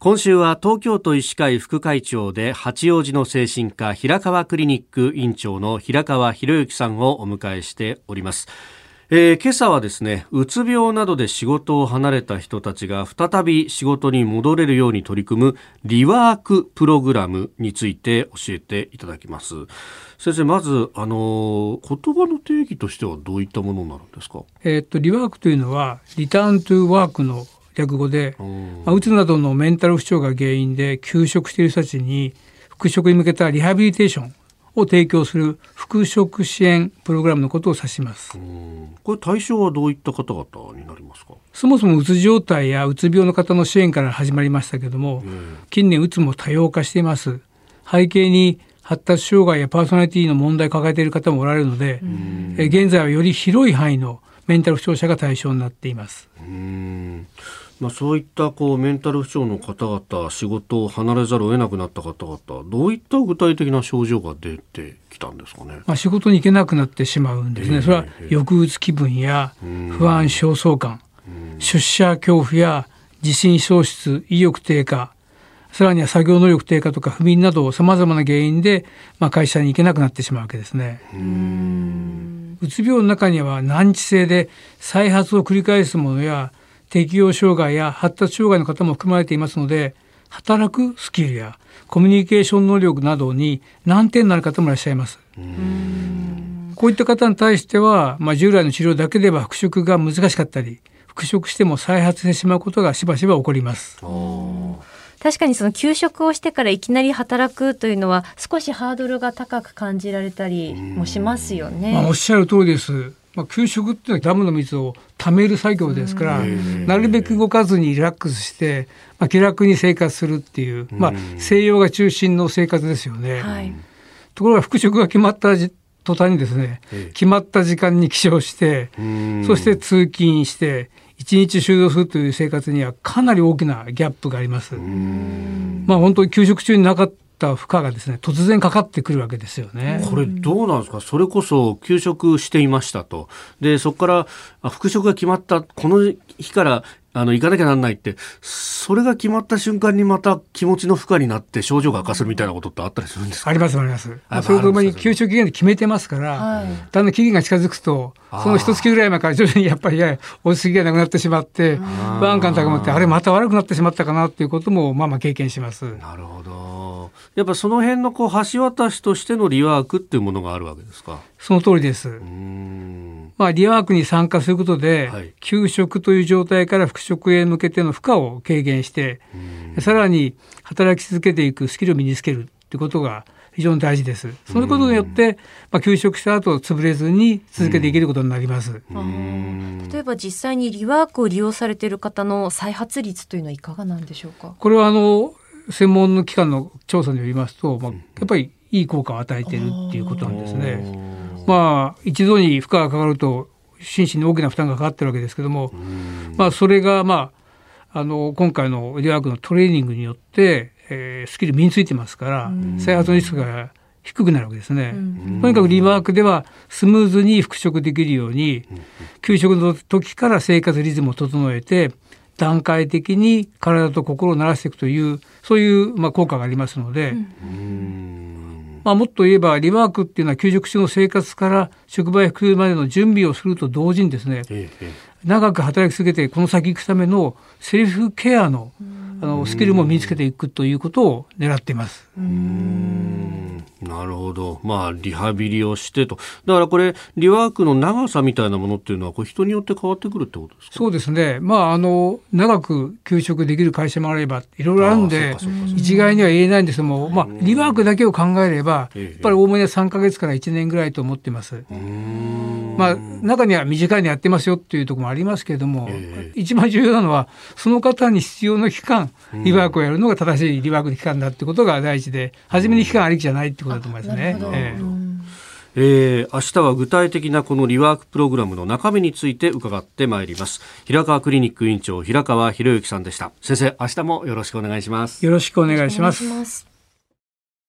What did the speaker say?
今週は東京都医師会副会長で八王子の精神科平川クリニック院長の平川博之さんをお迎えしております。えー、今朝はですね、うつ病などで仕事を離れた人たちが再び仕事に戻れるように取り組むリワークプログラムについて教えていただきます。先生、まず、あのー、言葉の定義としてはどういったものになるんですか？え、っと、リワークというのは、リターントゥーワークの略語で、まあ、うつなどのメンタル不調が原因で休職している人たちに復職に向けたリハビリテーションを提供する復職支援プログラムのことを指します。これ対象はどういった方々になりますか？そもそもうつ状態やうつ病の方の支援から始まりましたけども、近年うつも多様化しています。背景に発達障害やパーソナリティの問題を抱えている方もおられるので、え現在はより広い範囲のメンタル不調者が対象になっています。まあ、そういったこうメンタル不調の方々仕事を離れざるを得なくなった方々どういった具体的な症状が出てきたんですかね、まあ、仕事に行けなくなってしまうんですね、えー、それは抑うつ気分や不安焦燥感出社恐怖や自信喪失意欲低下さらには作業能力低下とか不眠などさまざまな原因で、まあ、会社に行けなくなってしまうわけですね。うつ病の中には難治性で再発を繰り返すものや適応障害や発達障害の方も含まれていますので働くスキルやコミュニケーション能力などに難点になる方もいらっしゃいます。こういった方に対しては、まあ、従来の治療だけでは復職が難しかったり復職しても再発してしまうことがしばしば起こります。確かにその休職をしてからいきなり働くというのは少しハードルが高く感じられたりもしますよね。まあ、おっしゃる通りです。まあ、給食っていうのはダムの水を貯める作業ですから、なるべく動かずにリラックスして、まあ、気楽に生活するっていう、まあ、西洋が中心の生活ですよね。はい、ところが復職が決まった途端にですね、決まった時間に起床して、そして通勤して、一日就労するという生活にはかなり大きなギャップがあります。まあ本当に給食中になかったった負荷がですね突然かかってくるわけですよね。これどうなんですか？それこそ休職していましたとでそこから復職が決まったこの日からあの行かなきゃなんないってそれが決まった瞬間にまた気持ちの負荷になって症状が悪化するみたいなことってあったりするんですか？ありますあります。それともに休職期限で決めてますから、はい、だんだん期限が近づくとその一月ぐらい前から徐々にやっぱり落ち着きがなくなってしまって不安感高まってあれまた悪くなってしまったかなっていうこともまあまあ経験します。なるほど。やっぱその辺のこう橋渡しとしてのリワークっていうものがあるわけですか？その通りです。まあ、リワークに参加することで、はい、休職という状態から復職へ向けての負荷を軽減して、さらに働き続けていくスキルを身につけるってことが非常に大事です。そのことによって、まあ、休職した後潰れずに続けていけることになります。例えば実際にリワークを利用されている方の再発率というのはいかがなんでしょうか？これはあの専門の機関の調査によりますと、まあ、やっぱりいい効果を与えているっていうことなんですね。まあ一度に負荷がかかると心身に大きな負担がかかってるわけですけども、まあそれがまああの今回のリワークのトレーニングによって、えー、スキル身についてますから再発のリスクが低くなるわけですね。とにかくリワークではスムーズに復職できるように給食の時から生活リズムを整えて段階的に体と心を慣らしていくというそういうまあ効果がありますので、まあ、もっと言えばリワークっていうのは休職中の生活から職場へ行くまでの準備をすると同時にですね、長く働き続けてこの先行くためのセルフケアのあのスキルも身につけていくということを狙っています。なるほど。まあ、リハビリをしてと。だからこれ、リワークの長さみたいなものっていうのは、これ人によって変わってくるってことですか？そうですね。まあ、あの、長く休職できる会社もあれば、いろいろあるんで、一概には言えないんですけども、まあ、リワークだけを考えれば、やっぱりおおむね3か月から1年ぐらいと思ってます。まあ、中には短いのやってますよっていうところもありますけれども、一番重要なのは、その方に必要な期間、リワークをやるのが正しいリワークの期間だってことが大事で、初めに期間ありきじゃないってことだと思いますね。えーえー、明日は具体的なこのリワークプログラムの中身について伺ってまいります。平川クリニック院長平川博之さんでした。先生明日もよろしくお願いします。よろしくお願いします